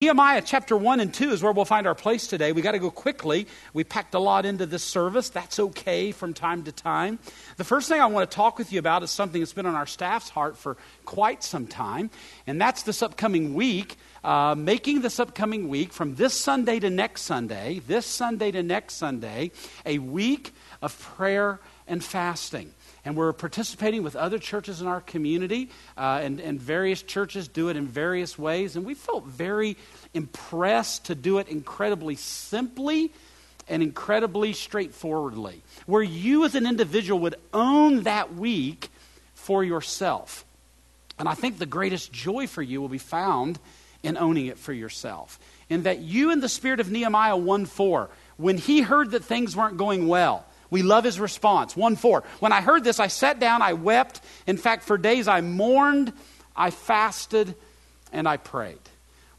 Nehemiah chapter 1 and 2 is where we'll find our place today. We got to go quickly. We packed a lot into this service. That's okay from time to time. The first thing I want to talk with you about is something that's been on our staff's heart for quite some time, and that's this upcoming week. Uh, making this upcoming week from this Sunday to next Sunday, this Sunday to next Sunday, a week of prayer and fasting and we're participating with other churches in our community, uh, and, and various churches do it in various ways. And we felt very impressed to do it incredibly simply and incredibly straightforwardly, where you as an individual would own that week for yourself. And I think the greatest joy for you will be found in owning it for yourself. In that you, in the spirit of Nehemiah 1 4, when he heard that things weren't going well, we love his response. 1 4. When I heard this, I sat down, I wept. In fact, for days I mourned, I fasted, and I prayed.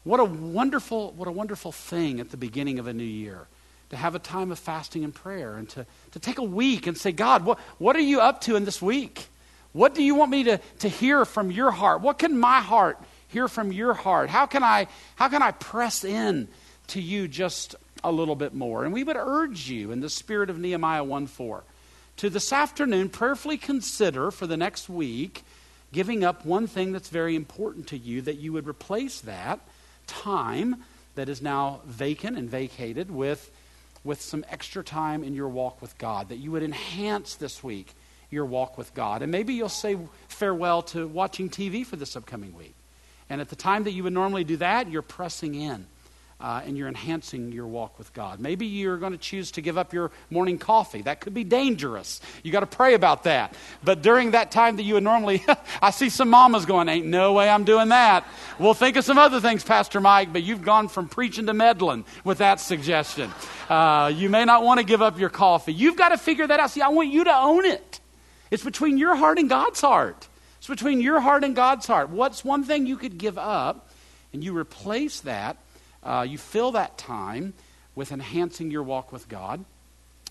What a wonderful, what a wonderful thing at the beginning of a new year to have a time of fasting and prayer and to, to take a week and say, God, what, what are you up to in this week? What do you want me to, to hear from your heart? What can my heart hear from your heart? How can I, how can I press in to you just a little bit more. And we would urge you, in the spirit of Nehemiah 1 4, to this afternoon prayerfully consider for the next week giving up one thing that's very important to you, that you would replace that time that is now vacant and vacated with, with some extra time in your walk with God, that you would enhance this week your walk with God. And maybe you'll say farewell to watching TV for this upcoming week. And at the time that you would normally do that, you're pressing in uh, and you're enhancing your walk with God. Maybe you're going to choose to give up your morning coffee. That could be dangerous. You got to pray about that. But during that time that you would normally, I see some mamas going, "Ain't no way I'm doing that." We'll think of some other things, Pastor Mike. But you've gone from preaching to meddling with that suggestion. Uh, you may not want to give up your coffee. You've got to figure that out. See, I want you to own it. It's between your heart and God's heart. It's between your heart and God's heart. What's one thing you could give up, and you replace that uh, you fill that time with enhancing your walk with God,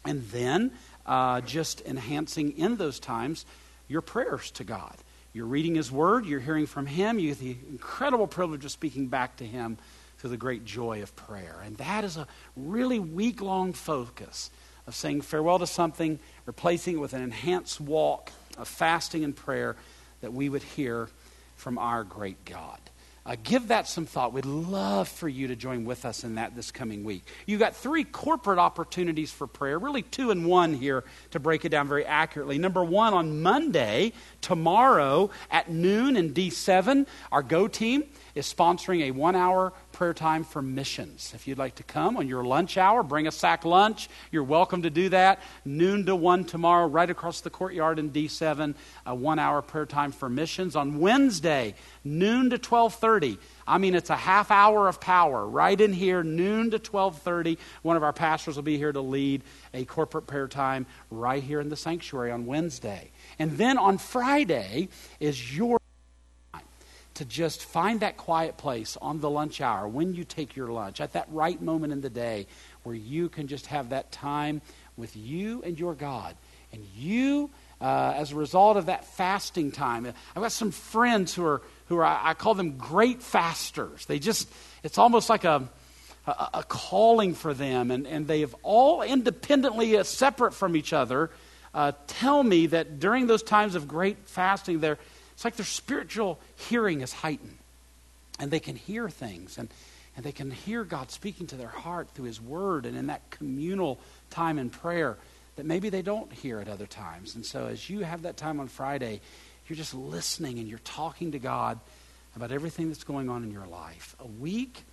and then uh, just enhancing in those times your prayers to God. You're reading His Word, you're hearing from Him, you have the incredible privilege of speaking back to Him through the great joy of prayer. And that is a really week long focus of saying farewell to something, replacing it with an enhanced walk of fasting and prayer that we would hear from our great God. Uh, give that some thought. We'd love for you to join with us in that this coming week. You've got three corporate opportunities for prayer, really two and one here to break it down very accurately. Number one, on Monday, tomorrow at noon in D7, our Go team is sponsoring a one hour prayer time for missions. If you'd like to come on your lunch hour, bring a sack lunch. You're welcome to do that. Noon to 1 tomorrow, right across the courtyard in D7, a one hour prayer time for missions. On Wednesday, noon to 1230. I mean, it's a half hour of power right in here, noon to 1230. One of our pastors will be here to lead a corporate prayer time right here in the sanctuary on Wednesday. And then on Friday is your to just find that quiet place on the lunch hour when you take your lunch, at that right moment in the day where you can just have that time with you and your God. And you, uh, as a result of that fasting time, I've got some friends who are, who are I call them great fasters. They just, it's almost like a, a, a calling for them. And, and they have all independently, uh, separate from each other, uh, tell me that during those times of great fasting, they're it's like their spiritual hearing is heightened. And they can hear things and, and they can hear God speaking to their heart through His Word and in that communal time in prayer that maybe they don't hear at other times. And so as you have that time on Friday, you're just listening and you're talking to God about everything that's going on in your life. A week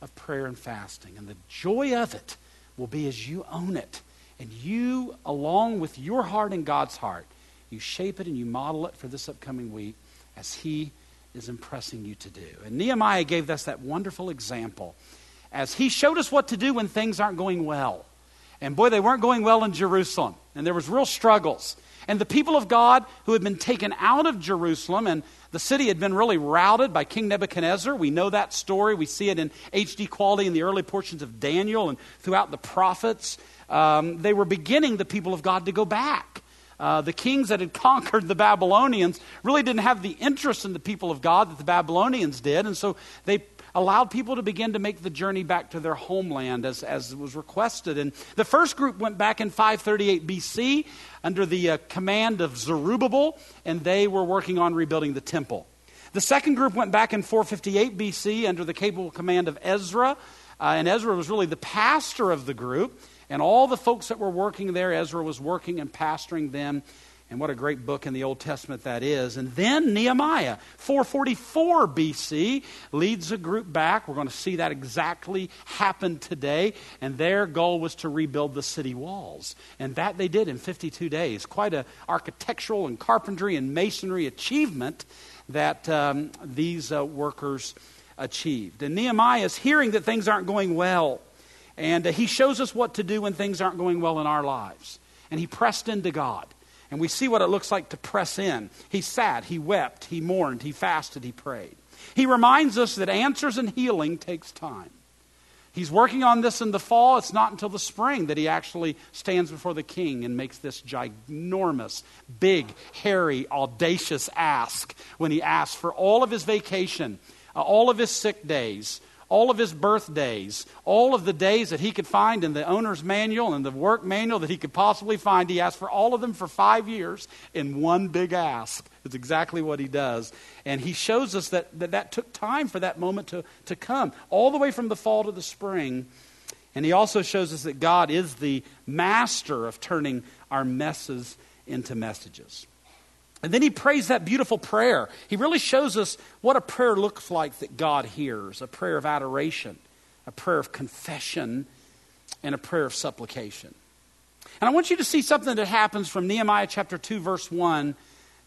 of prayer and fasting. And the joy of it will be as you own it. And you, along with your heart and God's heart, you shape it and you model it for this upcoming week as He is impressing you to do. And Nehemiah gave us that wonderful example as he showed us what to do when things aren't going well. And boy, they weren't going well in Jerusalem, and there was real struggles. And the people of God who had been taken out of Jerusalem, and the city had been really routed by King Nebuchadnezzar. We know that story. We see it in HD quality in the early portions of Daniel and throughout the prophets. Um, they were beginning, the people of God, to go back. Uh, the kings that had conquered the Babylonians really didn't have the interest in the people of God that the Babylonians did. And so they allowed people to begin to make the journey back to their homeland as, as was requested. And the first group went back in 538 BC under the uh, command of Zerubbabel, and they were working on rebuilding the temple. The second group went back in 458 BC under the capable command of Ezra, uh, and Ezra was really the pastor of the group. And all the folks that were working there, Ezra was working and pastoring them. And what a great book in the Old Testament that is. And then Nehemiah, 444 BC, leads a group back. We're going to see that exactly happen today. And their goal was to rebuild the city walls. And that they did in 52 days. Quite an architectural and carpentry and masonry achievement that um, these uh, workers achieved. And Nehemiah is hearing that things aren't going well. And uh, he shows us what to do when things aren't going well in our lives. And he pressed into God. And we see what it looks like to press in. He sat, he wept, he mourned, he fasted, he prayed. He reminds us that answers and healing takes time. He's working on this in the fall. It's not until the spring that he actually stands before the king and makes this ginormous, big, hairy, audacious ask when he asks for all of his vacation, uh, all of his sick days, all of his birthdays, all of the days that he could find in the owner's manual and the work manual that he could possibly find. He asked for all of them for five years in one big ask. It's exactly what he does. And he shows us that that, that took time for that moment to, to come, all the way from the fall to the spring. And he also shows us that God is the master of turning our messes into messages. And then he prays that beautiful prayer. He really shows us what a prayer looks like that God hears a prayer of adoration, a prayer of confession, and a prayer of supplication. And I want you to see something that happens from Nehemiah chapter 2, verse 1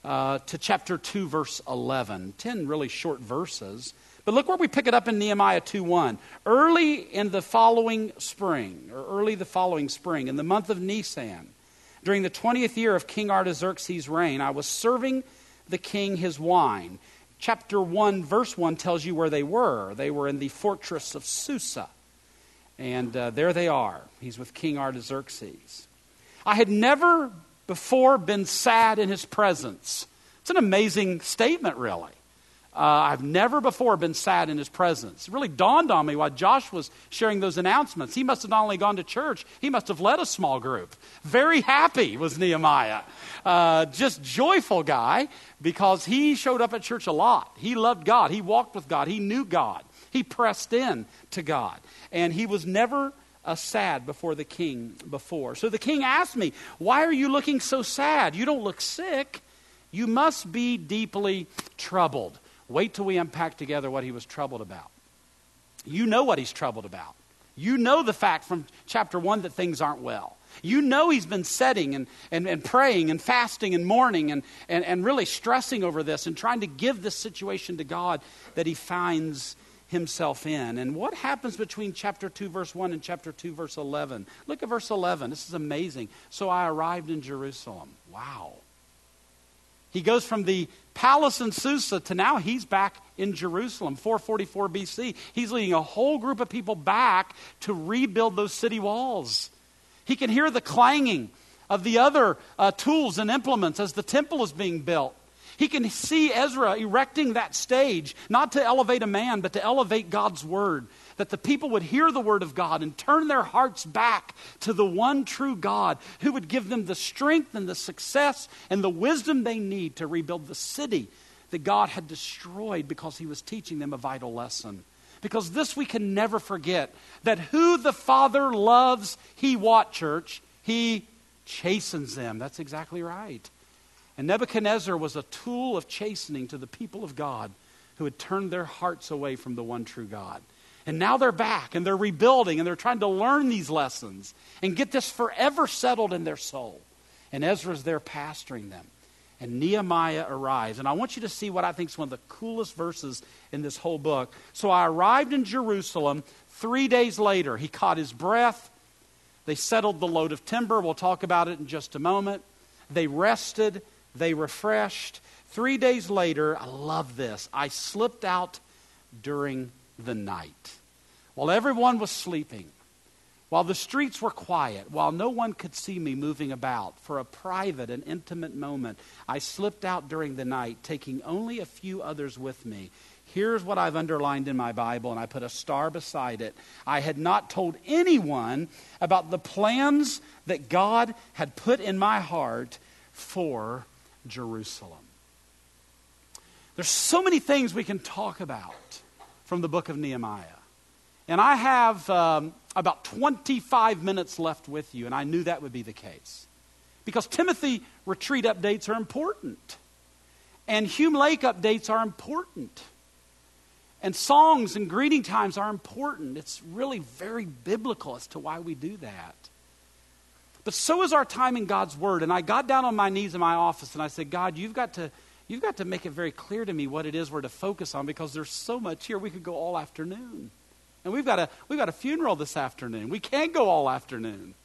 uh, to chapter 2, verse 11. Ten really short verses. But look where we pick it up in Nehemiah 2 1. Early in the following spring, or early the following spring, in the month of Nisan, during the 20th year of King Artaxerxes' reign, I was serving the king his wine. Chapter 1, verse 1 tells you where they were. They were in the fortress of Susa. And uh, there they are. He's with King Artaxerxes. I had never before been sad in his presence. It's an amazing statement, really. Uh, I've never before been sad in his presence. It really dawned on me while Josh was sharing those announcements. He must have not only gone to church, he must have led a small group. Very happy was Nehemiah. Uh, just joyful guy because he showed up at church a lot. He loved God. He walked with God. He knew God. He pressed in to God. And he was never uh, sad before the king before. So the king asked me, Why are you looking so sad? You don't look sick. You must be deeply troubled. Wait till we unpack together what he was troubled about. You know what he's troubled about. You know the fact from chapter 1 that things aren't well. You know he's been setting and, and, and praying and fasting and mourning and, and, and really stressing over this and trying to give this situation to God that he finds himself in. And what happens between chapter 2, verse 1 and chapter 2, verse 11? Look at verse 11. This is amazing. So I arrived in Jerusalem. Wow. He goes from the palace in Susa to now he's back in Jerusalem, 444 BC. He's leading a whole group of people back to rebuild those city walls. He can hear the clanging of the other uh, tools and implements as the temple is being built. He can see Ezra erecting that stage, not to elevate a man, but to elevate God's word that the people would hear the word of God and turn their hearts back to the one true God who would give them the strength and the success and the wisdom they need to rebuild the city that God had destroyed because he was teaching them a vital lesson. Because this we can never forget that who the Father loves, he what, church? He chastens them. That's exactly right. And Nebuchadnezzar was a tool of chastening to the people of God who had turned their hearts away from the one true God. And now they're back and they're rebuilding and they're trying to learn these lessons and get this forever settled in their soul. And Ezra's there pastoring them. And Nehemiah arrives. And I want you to see what I think is one of the coolest verses in this whole book. So I arrived in Jerusalem. Three days later, he caught his breath. They settled the load of timber. We'll talk about it in just a moment. They rested. They refreshed. Three days later, I love this. I slipped out during the night. While everyone was sleeping, while the streets were quiet, while no one could see me moving about, for a private and intimate moment, I slipped out during the night, taking only a few others with me. Here's what I've underlined in my Bible, and I put a star beside it. I had not told anyone about the plans that God had put in my heart for Jerusalem. There's so many things we can talk about from the book of Nehemiah. And I have um, about 25 minutes left with you, and I knew that would be the case. Because Timothy retreat updates are important, and Hume Lake updates are important. And songs and greeting times are important. It's really very biblical as to why we do that. But so is our time in God's Word. And I got down on my knees in my office and I said, God, you've got to, you've got to make it very clear to me what it is we're to focus on because there's so much here. We could go all afternoon. And we've got a, we've got a funeral this afternoon. We can't go all afternoon.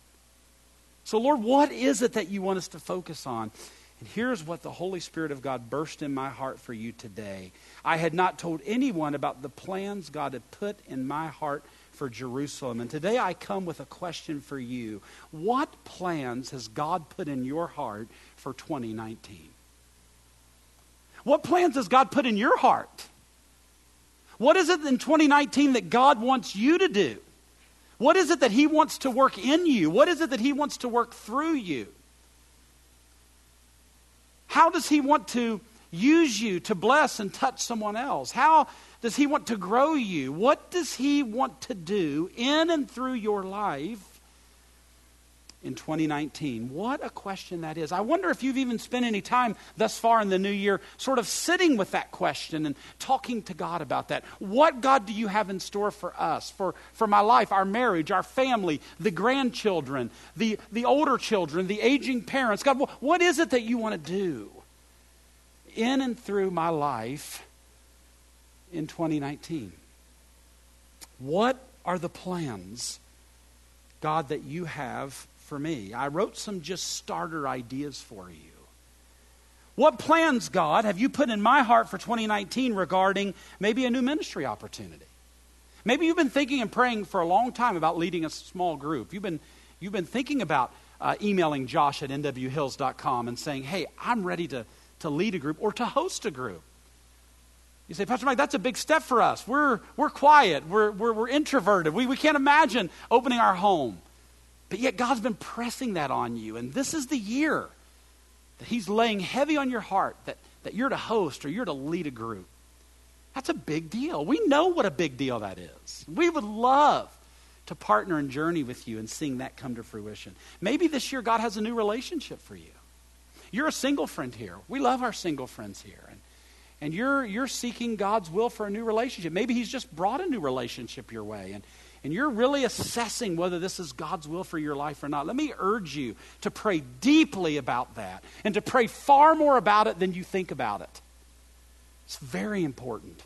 So, Lord, what is it that you want us to focus on? And here's what the Holy Spirit of God burst in my heart for you today. I had not told anyone about the plans God had put in my heart for Jerusalem. And today I come with a question for you. What plans has God put in your heart for 2019? What plans has God put in your heart? What is it in 2019 that God wants you to do? What is it that He wants to work in you? What is it that He wants to work through you? How does He want to use you to bless and touch someone else? How does He want to grow you? What does He want to do in and through your life in 2019? What a question that is. I wonder if you've even spent any time thus far in the new year sort of sitting with that question and talking to God about that. What, God, do you have in store for us, for, for my life, our marriage, our family, the grandchildren, the, the older children, the aging parents? God, what is it that you want to do in and through my life in 2019? What are the plans, God, that you have for me. I wrote some just starter ideas for you. What plans, God, have you put in my heart for 2019 regarding maybe a new ministry opportunity? Maybe you've been thinking and praying for a long time about leading a small group. You've been, you've been thinking about uh, emailing Josh at nwhills.com and saying, hey, I'm ready to, to lead a group or to host a group. You say, Pastor Mike, that's a big step for us. We're, we're quiet, we're, we're, we're introverted. We, we can't imagine opening our home. But yet God's been pressing that on you. And this is the year that He's laying heavy on your heart that, that you're to host or you're to lead a group. That's a big deal. We know what a big deal that is. We would love to partner and journey with you and seeing that come to fruition. Maybe this year God has a new relationship for you. You're a single friend here. We love our single friends here. And, and you're, you're seeking God's will for a new relationship. Maybe He's just brought a new relationship your way. And, and you're really assessing whether this is God's will for your life or not, let me urge you to pray deeply about that and to pray far more about it than you think about it. It's very important.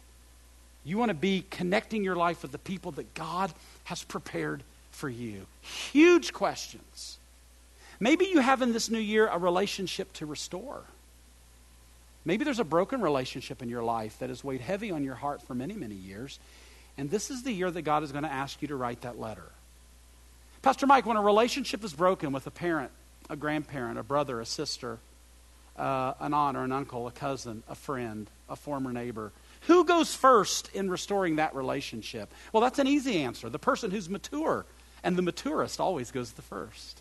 You want to be connecting your life with the people that God has prepared for you. Huge questions. Maybe you have in this new year a relationship to restore. Maybe there's a broken relationship in your life that has weighed heavy on your heart for many, many years, and this is the year that God is going to ask you to write that letter. Pastor Mike, when a relationship is broken with a parent, a grandparent, a brother, a sister, uh, an aunt or an uncle, a cousin, a friend, a former neighbor, who goes first in restoring that relationship? Well, that's an easy answer. The person who's mature, and the maturest always goes the first.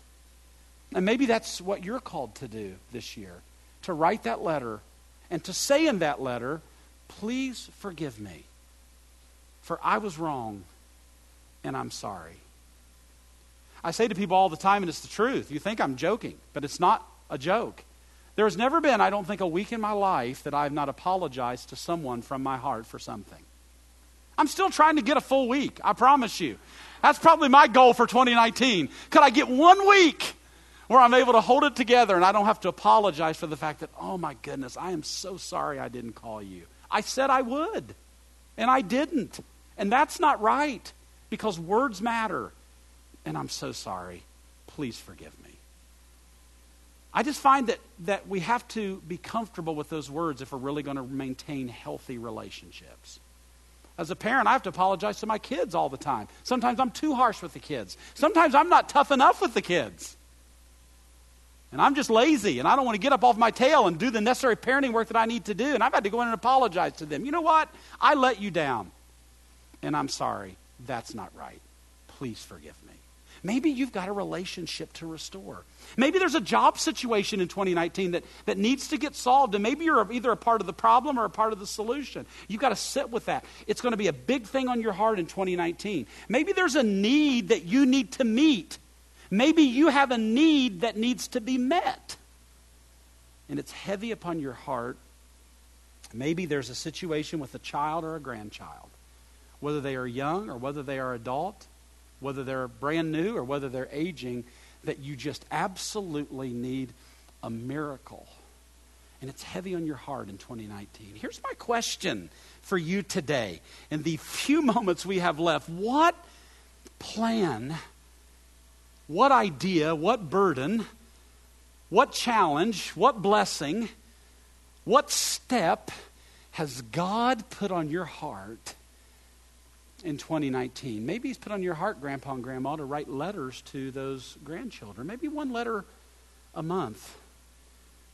And maybe that's what you're called to do this year to write that letter and to say in that letter, please forgive me. For I was wrong, and I'm sorry. I say to people all the time, and it's the truth. You think I'm joking, but it's not a joke. There has never been, I don't think, a week in my life that I have not apologized to someone from my heart for something. I'm still trying to get a full week, I promise you. That's probably my goal for 2019. Could I get one week where I'm able to hold it together and I don't have to apologize for the fact that, oh my goodness, I am so sorry I didn't call you. I said I would, and I didn't. And that's not right because words matter. And I'm so sorry. Please forgive me. I just find that, that we have to be comfortable with those words if we're really going to maintain healthy relationships. As a parent, I have to apologize to my kids all the time. Sometimes I'm too harsh with the kids. Sometimes I'm not tough enough with the kids. And I'm just lazy and I don't want to get up off my tail and do the necessary parenting work that I need to do. And I've had to go in and apologize to them. You know what? I let you down. And I'm sorry. That's not right. Please forgive me. Maybe you've got a relationship to restore. Maybe there's a job situation in 2019 that, that needs to get solved, and maybe you're either a part of the problem or a part of the solution. You've got to sit with that. It's going to be a big thing on your heart in 2019. Maybe there's a need that you need to meet. Maybe you have a need that needs to be met, and it's heavy upon your heart. Maybe there's a situation with a child or a grandchild, whether they are young or whether they are adult whether they're brand new or whether they're aging, that you just absolutely need a miracle. And it's heavy on your heart in 2019. Here's my question for you today. In the few moments we have left, what plan, what idea, what burden, what challenge, what blessing, what step has God put on your heart? In 2019. Maybe He's put on your heart, Grandpa and Grandma, to write letters to those grandchildren. Maybe one letter a month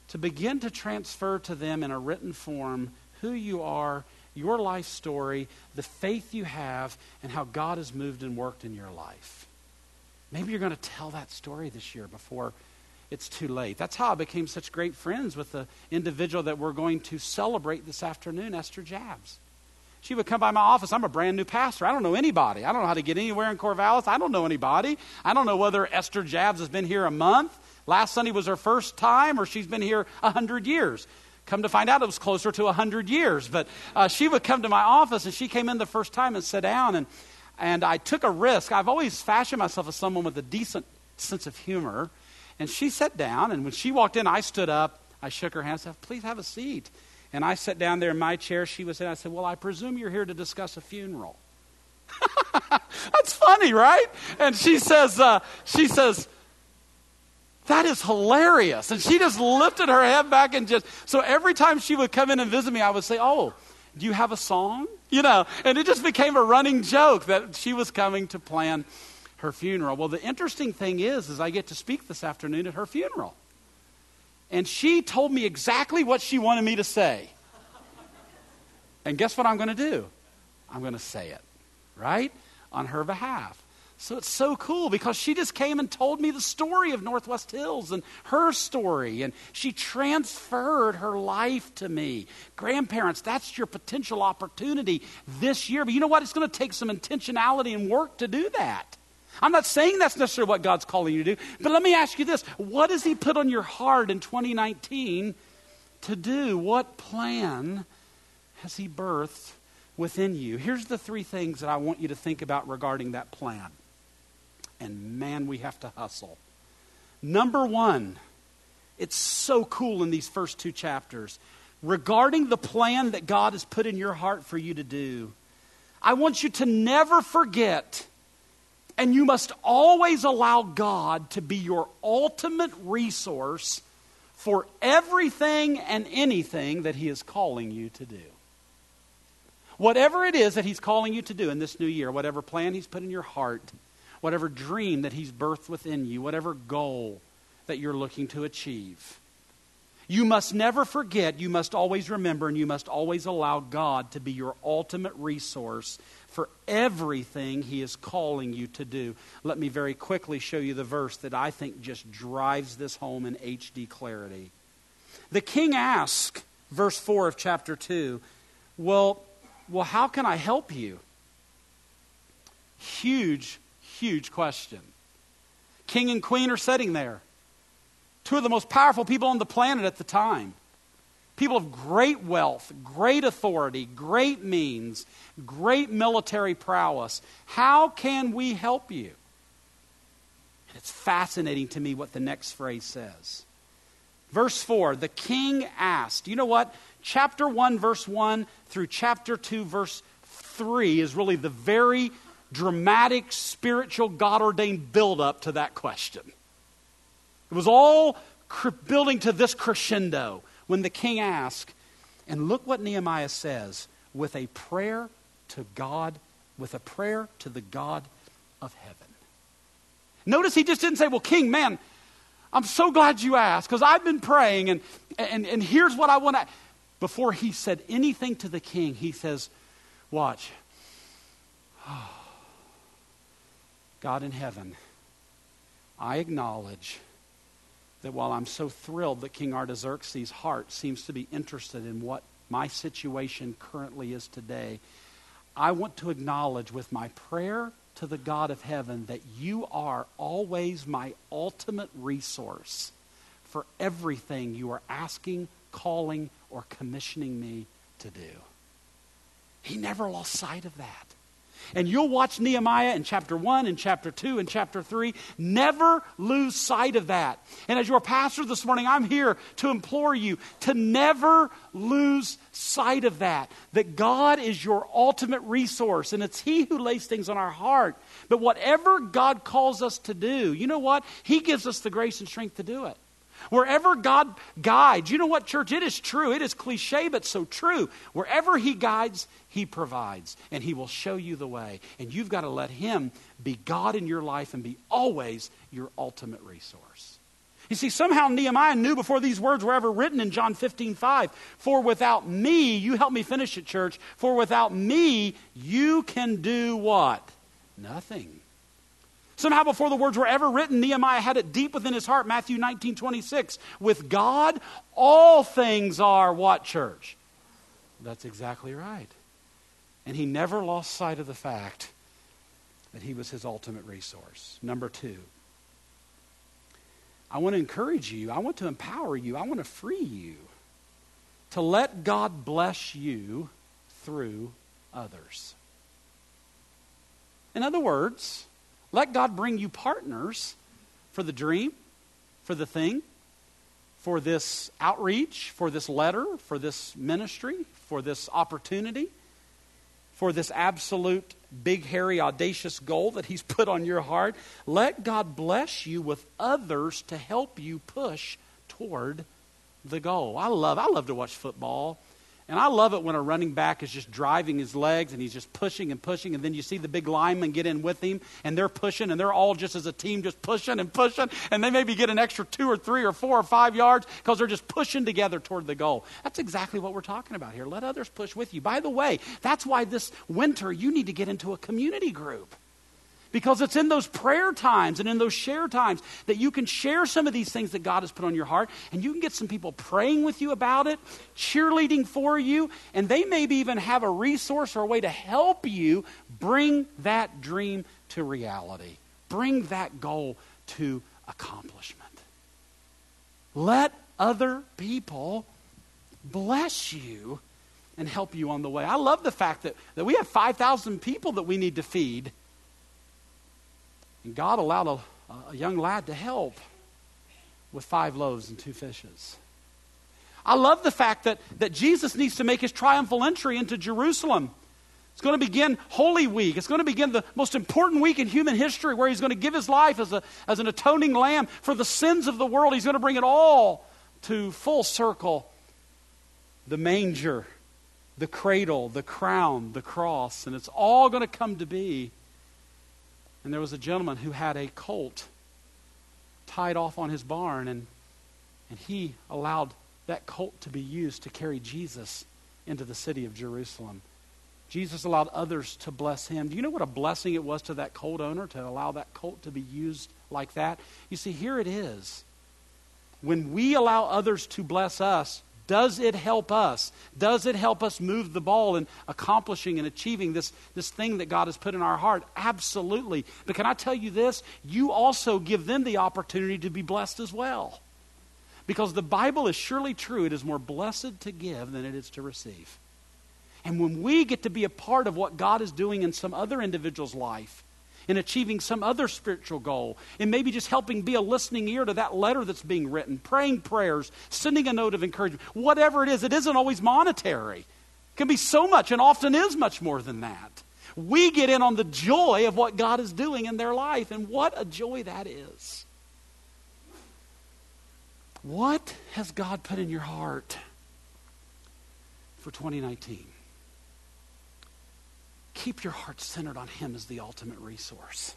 to begin to transfer to them in a written form who you are, your life story, the faith you have, and how God has moved and worked in your life. Maybe you're going to tell that story this year before it's too late. That's how I became such great friends with the individual that we're going to celebrate this afternoon, Esther Jabs. She would come by my office. I'm a brand new pastor. I don't know anybody. I don't know how to get anywhere in Corvallis. I don't know anybody. I don't know whether Esther Jabs has been here a month. Last Sunday was her first time, or she's been here a hundred years. Come to find out, it was closer to a hundred years. But uh, she would come to my office, and she came in the first time and sat down, and and I took a risk. I've always fashioned myself as someone with a decent sense of humor. And she sat down, and when she walked in, I stood up. I shook her hand and said, Please have a seat. And I sat down there in my chair. She was in. I said, Well, I presume you're here to discuss a funeral. That's funny, right? And she says, uh, she says, that is hilarious. And she just lifted her head back and just, so every time she would come in and visit me, I would say, Oh, do you have a song? You know, and it just became a running joke that she was coming to plan her funeral. Well, the interesting thing is, is I get to speak this afternoon at her funeral. And she told me exactly what she wanted me to say. And guess what I'm going to do? I'm going to say it, right? On her behalf. So it's so cool because she just came and told me the story of Northwest Hills and her story. And she transferred her life to me. Grandparents, that's your potential opportunity this year. But you know what? It's going to take some intentionality and work to do that. I'm not saying that's necessarily what God's calling you to do, but let me ask you this what has He put on your heart in 2019 to do? What plan has He birthed within you? Here's the three things that I want you to think about regarding that plan. And man, we have to hustle. Number one, it's so cool in these first two chapters. Regarding the plan that God has put in your heart for you to do, I want you to never forget and you must always allow God to be your ultimate resource for everything and anything that He is calling you to do. Whatever it is that He's calling you to do in this new year, whatever plan He's put in your heart, whatever dream that He's birthed within you, whatever goal that you're looking to achieve, you must never forget, you must always remember, and you must always allow God to be your ultimate resource for everything He is calling you to do. Let me very quickly show you the verse that I think just drives this home in HD clarity. The king asked, verse 4 of chapter 2, Well, well how can I help you? Huge, huge question. King and queen are sitting there, two of the most powerful people on the planet at the time people of great wealth, great authority, great means, great military prowess. How can we help you? And it's fascinating to me what the next phrase says. Verse 4 The king asked, you know what? Chapter 1, verse 1 through chapter 2, verse 3 is really the very dramatic, spiritual, God ordained buildup to that question. It was all building to this crescendo when the king asked, and look what Nehemiah says with a prayer to God, with a prayer to the God of heaven. Notice he just didn't say, Well, king, man, I'm so glad you asked because I've been praying, and, and, and here's what I want to. Before he said anything to the king, he says, Watch. God in heaven, I acknowledge that while I'm so thrilled that King Artaxerxes' heart seems to be interested in what my situation currently is today, I want to acknowledge with my prayer to the God of heaven that you are always my ultimate resource for everything you are asking, calling, or commissioning me to do. He never lost sight of that. And you'll watch Nehemiah in chapter 1 and chapter 2 and chapter 3. Never lose sight of that. And as your pastor this morning, I'm here to implore you to never lose sight of that. That God is your ultimate resource, and it's He who lays things on our heart. But whatever God calls us to do, you know what? He gives us the grace and strength to do it. Wherever God guides, you know what, church? It is true. It is cliche, but so true. Wherever He guides, He provides, and He will show you the way. And you've got to let Him be God in your life and be always your ultimate resource. You see, somehow Nehemiah knew before these words were ever written in John 15, 5, for without me, you help me finish it, church, for without me, you can do what? Nothing. Somehow, before the words were ever written, Nehemiah had it deep within his heart. Matthew 19 26. With God, all things are what, church? That's exactly right. And he never lost sight of the fact that he was his ultimate resource. Number two, I want to encourage you, I want to empower you, I want to free you to let God bless you through others. In other words, let God bring you partners for the dream, for the thing, for this outreach, for this letter, for this ministry, for this opportunity, for this absolute big, hairy, audacious goal that He's put on your heart. Let God bless you with others to help you push toward the goal. I love, I love to watch football. And I love it when a running back is just driving his legs and he's just pushing and pushing, and then you see the big linemen get in with him, and they're pushing, and they're all just as a team just pushing and pushing, and they maybe get an extra two or three or four or five yards because they're just pushing together toward the goal. That's exactly what we're talking about here. Let others push with you. By the way, that's why this winter you need to get into a community group. Because it's in those prayer times and in those share times that you can share some of these things that God has put on your heart, and you can get some people praying with you about it, cheerleading for you, and they maybe even have a resource or a way to help you bring that dream to reality, bring that goal to accomplishment. Let other people bless you and help you on the way. I love the fact that, that we have 5,000 people that we need to feed and God allowed a, a young lad to help with five loaves and two fishes. I love the fact that, that Jesus needs to make his triumphal entry into Jerusalem. It's going to begin Holy Week. It's going to begin the most important week in human history where he's going to give his life as, a, as an atoning lamb for the sins of the world. He's going to bring it all to full circle the manger, the cradle, the crown, the cross, and it's all going to come to be and there was a gentleman who had a colt tied off on his barn, and, and he allowed that colt to be used to carry Jesus into the city of Jerusalem. Jesus allowed others to bless him. Do you know what a blessing it was to that colt owner to allow that colt to be used like that? You see, here it is. When we allow others to bless us, does it help us? Does it help us move the ball in accomplishing and achieving this, this thing that God has put in our heart? Absolutely. But can I tell you this? You also give them the opportunity to be blessed as well. Because the Bible is surely true. It is more blessed to give than it is to receive. And when we get to be a part of what God is doing in some other individual's life, in achieving some other spiritual goal, and maybe just helping be a listening ear to that letter that's being written, praying prayers, sending a note of encouragement, whatever it is, it isn't always monetary. It can be so much and often is much more than that. We get in on the joy of what God is doing in their life, and what a joy that is. What has God put in your heart for 2019? Keep your heart centered on Him as the ultimate resource.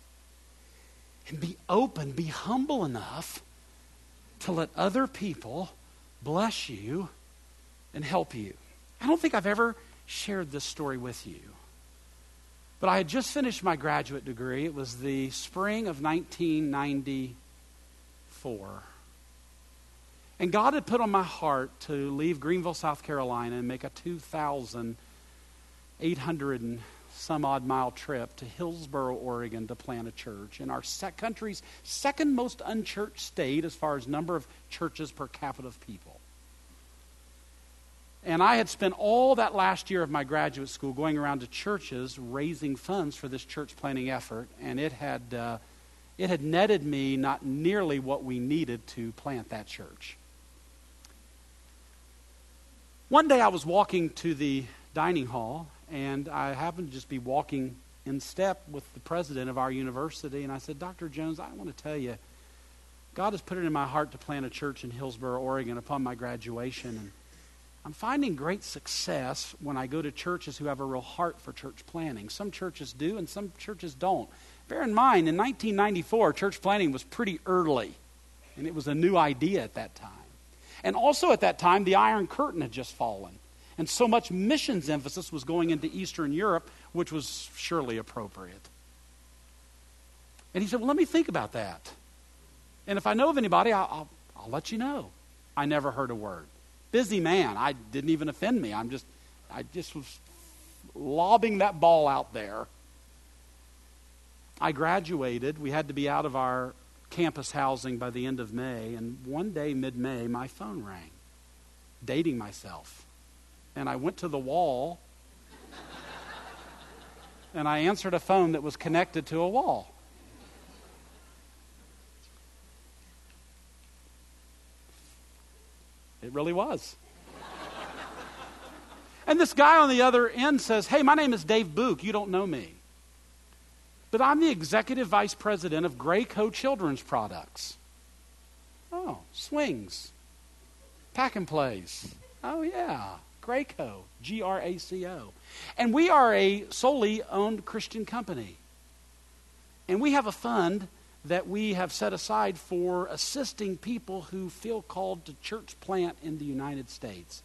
And be open, be humble enough to let other people bless you and help you. I don't think I've ever shared this story with you. But I had just finished my graduate degree. It was the spring of 1994. And God had put on my heart to leave Greenville, South Carolina, and make a 2,800 and some odd mile trip to Hillsboro, Oregon to plant a church in our country's second most unchurched state as far as number of churches per capita of people. And I had spent all that last year of my graduate school going around to churches raising funds for this church planting effort, and it had, uh, it had netted me not nearly what we needed to plant that church. One day I was walking to the dining hall, and I happened to just be walking in step with the president of our university, and I said, Dr. Jones, I want to tell you, God has put it in my heart to plant a church in Hillsboro, Oregon upon my graduation. And I'm finding great success when I go to churches who have a real heart for church planting. Some churches do, and some churches don't. Bear in mind, in 1994, church planting was pretty early, and it was a new idea at that time. And also at that time, the Iron Curtain had just fallen. And so much missions emphasis was going into Eastern Europe, which was surely appropriate. And he said, Well, let me think about that. And if I know of anybody, I'll, I'll, I'll let you know. I never heard a word busy man. I didn't even offend me. I'm just, I just was lobbing that ball out there. I graduated. We had to be out of our campus housing by the end of May. And one day, mid May, my phone rang, dating myself. And I went to the wall and I answered a phone that was connected to a wall. It really was. and this guy on the other end says, Hey, my name is Dave Book. You don't know me. But I'm the executive vice president of Graco Children's Products. Oh, swings. Pack and plays. Oh, yeah. Graco. G R A C O. And we are a solely owned Christian company. And we have a fund that we have set aside for assisting people who feel called to church plant in the United States.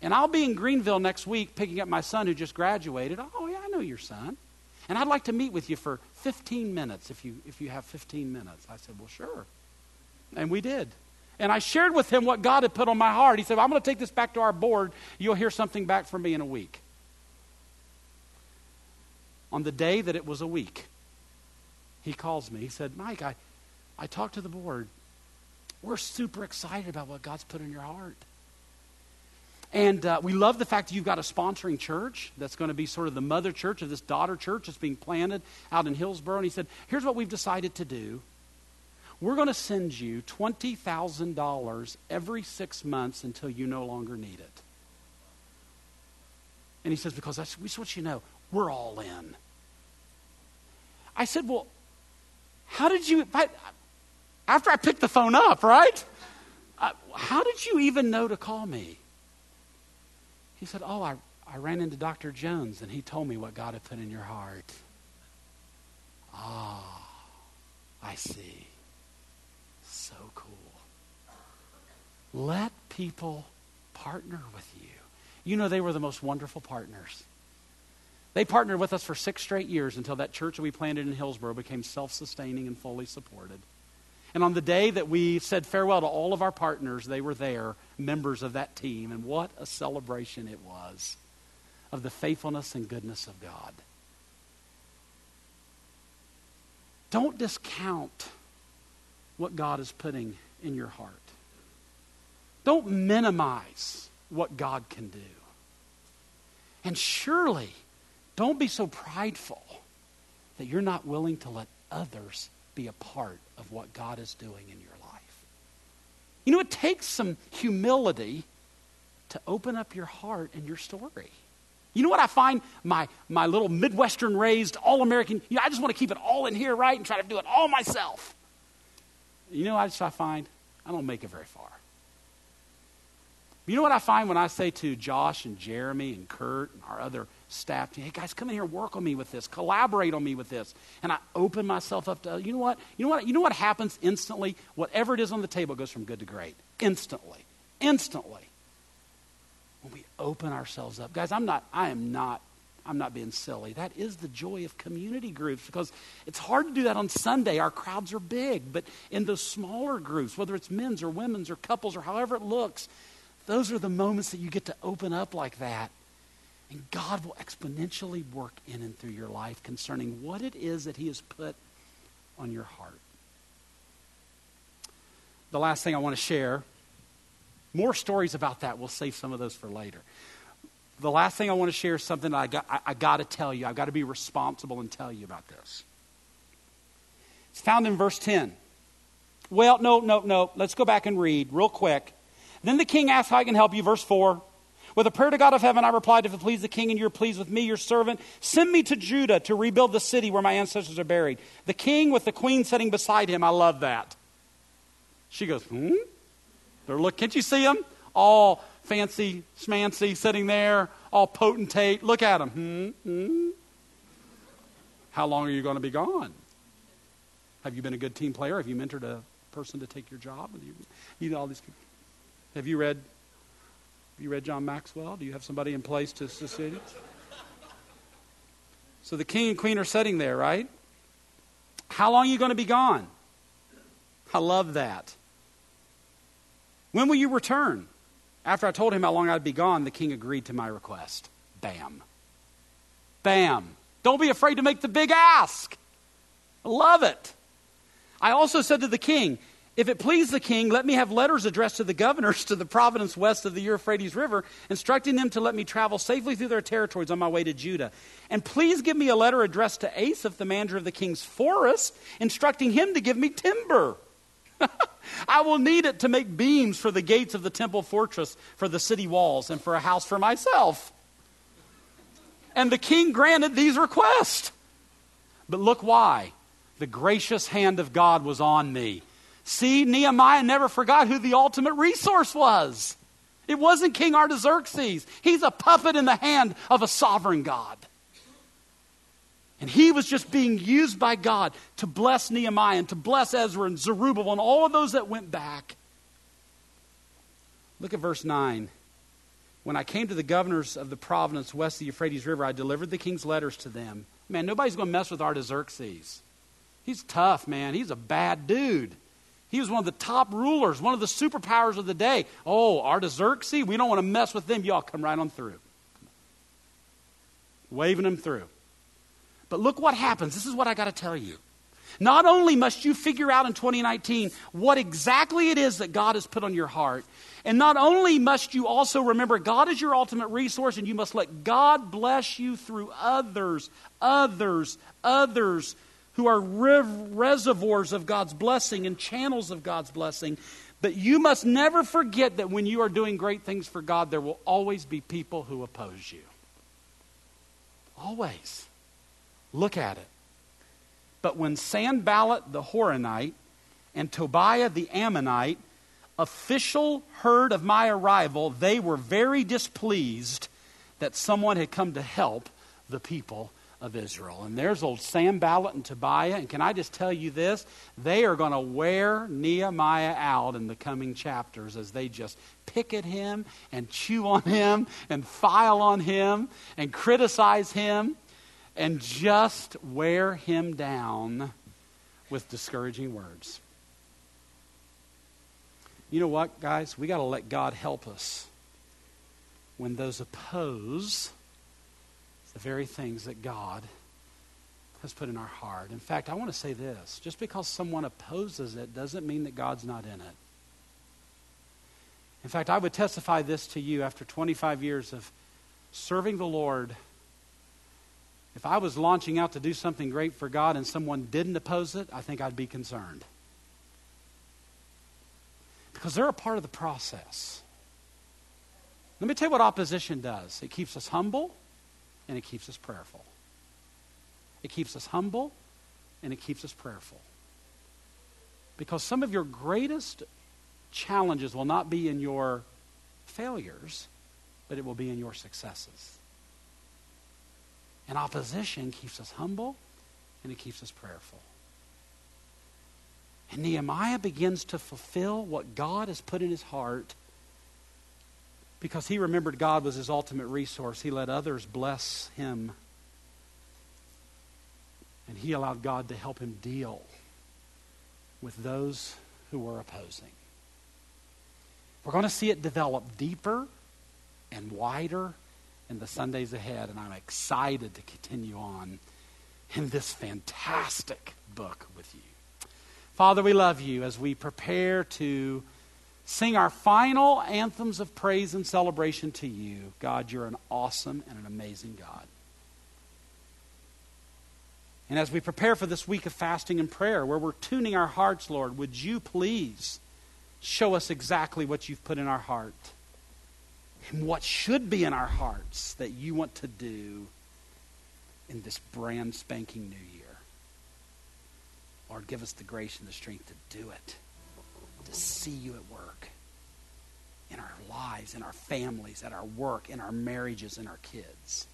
And I'll be in Greenville next week picking up my son who just graduated. Oh, yeah, I know your son. And I'd like to meet with you for 15 minutes if you, if you have 15 minutes. I said, Well, sure. And we did. And I shared with him what God had put on my heart. He said, I'm going to take this back to our board. You'll hear something back from me in a week. On the day that it was a week, he calls me. He said, Mike, I, I talked to the board. We're super excited about what God's put in your heart. And uh, we love the fact that you've got a sponsoring church that's going to be sort of the mother church of this daughter church that's being planted out in Hillsboro. And he said, Here's what we've decided to do. We're going to send you $20,000 every six months until you no longer need it. And he says, Because that's, we just want you to know, we're all in. I said, Well, how did you, after I picked the phone up, right? Uh, how did you even know to call me? He said, Oh, I, I ran into Dr. Jones and he told me what God had put in your heart. Ah, I see. So cool. Let people partner with you. You know, they were the most wonderful partners. They partnered with us for six straight years until that church we planted in Hillsboro became self sustaining and fully supported. And on the day that we said farewell to all of our partners, they were there, members of that team. And what a celebration it was of the faithfulness and goodness of God. Don't discount what God is putting in your heart. Don't minimize what God can do. And surely, don't be so prideful that you're not willing to let others be a part of what God is doing in your life. You know, it takes some humility to open up your heart and your story. You know what I find? My, my little Midwestern raised, all American, you know, I just want to keep it all in here, right? And try to do it all myself. You know what I just I find? I don't make it very far. You know what I find when I say to Josh and Jeremy and Kurt and our other staff. Hey, guys, come in here, work on me with this, collaborate on me with this. And I open myself up to, you know what? You know what? You know what happens instantly? Whatever it is on the table goes from good to great. Instantly. Instantly. When we open ourselves up. Guys, I'm not, I am not I'm not being silly. That is the joy of community groups because it's hard to do that on Sunday. Our crowds are big. But in those smaller groups, whether it's men's or women's or couples or however it looks, those are the moments that you get to open up like that. And God will exponentially work in and through your life concerning what it is that He has put on your heart. The last thing I want to share, more stories about that. We'll save some of those for later the last thing I want to share is something I got, I, I got to tell you. I've got to be responsible and tell you about this. It's found in verse 10. Well, no, no, no. Let's go back and read real quick. Then the king asked how I can help you. Verse 4. With a prayer to God of heaven, I replied, If it please the king and you're pleased with me, your servant, send me to Judah to rebuild the city where my ancestors are buried. The king with the queen sitting beside him. I love that. She goes, Hmm? They're look, can't you see them? All fancy schmancy sitting there, all potentate. Look at him. Hmm? Hmm? How long are you going to be gone? Have you been a good team player? Have you mentored a person to take your job? You, you know all these. Have you read? Have you read John Maxwell? Do you have somebody in place to succeed? So the king and queen are sitting there, right? How long are you going to be gone? I love that. When will you return? After I told him how long I'd be gone, the king agreed to my request. Bam. Bam. Don't be afraid to make the big ask. Love it. I also said to the king, If it please the king, let me have letters addressed to the governors to the province west of the Euphrates River, instructing them to let me travel safely through their territories on my way to Judah. And please give me a letter addressed to Asaph, the manager of the king's forest, instructing him to give me timber. I will need it to make beams for the gates of the temple fortress, for the city walls, and for a house for myself. And the king granted these requests. But look why. The gracious hand of God was on me. See, Nehemiah never forgot who the ultimate resource was. It wasn't King Artaxerxes. He's a puppet in the hand of a sovereign God. And he was just being used by God to bless Nehemiah and to bless Ezra and Zerubbabel and all of those that went back. Look at verse 9. When I came to the governors of the province west of the Euphrates River, I delivered the king's letters to them. Man, nobody's going to mess with Artaxerxes. He's tough, man. He's a bad dude. He was one of the top rulers, one of the superpowers of the day. Oh, Artaxerxes, we don't want to mess with them. Y'all come right on through. Waving them through. But look what happens. This is what I got to tell you. Not only must you figure out in 2019 what exactly it is that God has put on your heart, and not only must you also remember God is your ultimate resource, and you must let God bless you through others, others, others who are reservoirs of God's blessing and channels of God's blessing. But you must never forget that when you are doing great things for God, there will always be people who oppose you. Always. Look at it. But when Sanballat the Horonite and Tobiah the Ammonite official heard of my arrival, they were very displeased that someone had come to help the people of Israel. And there's old Sanballat and Tobiah. And can I just tell you this? They are going to wear Nehemiah out in the coming chapters as they just pick at him and chew on him and file on him and criticize him and just wear him down with discouraging words. You know what, guys? We got to let God help us when those oppose the very things that God has put in our heart. In fact, I want to say this just because someone opposes it doesn't mean that God's not in it. In fact, I would testify this to you after 25 years of serving the Lord if I was launching out to do something great for God and someone didn't oppose it, I think I'd be concerned. Because they're a part of the process. Let me tell you what opposition does it keeps us humble and it keeps us prayerful. It keeps us humble and it keeps us prayerful. Because some of your greatest challenges will not be in your failures, but it will be in your successes. And opposition keeps us humble and it keeps us prayerful. And Nehemiah begins to fulfill what God has put in his heart because he remembered God was his ultimate resource. He let others bless him. And he allowed God to help him deal with those who were opposing. We're going to see it develop deeper and wider in the Sundays ahead, and I'm excited to continue on in this fantastic book with you. Father, we love you as we prepare to sing our final anthems of praise and celebration to you. God, you're an awesome and an amazing God. And as we prepare for this week of fasting and prayer, where we're tuning our hearts, Lord, would you please show us exactly what you've put in our heart and what should be in our hearts that you want to do in this brand spanking new year? Lord, give us the grace and the strength to do it, to see you at work in our lives, in our families, at our work, in our marriages, in our kids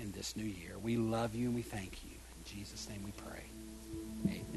in this new year. We love you and we thank you. In Jesus' name we pray.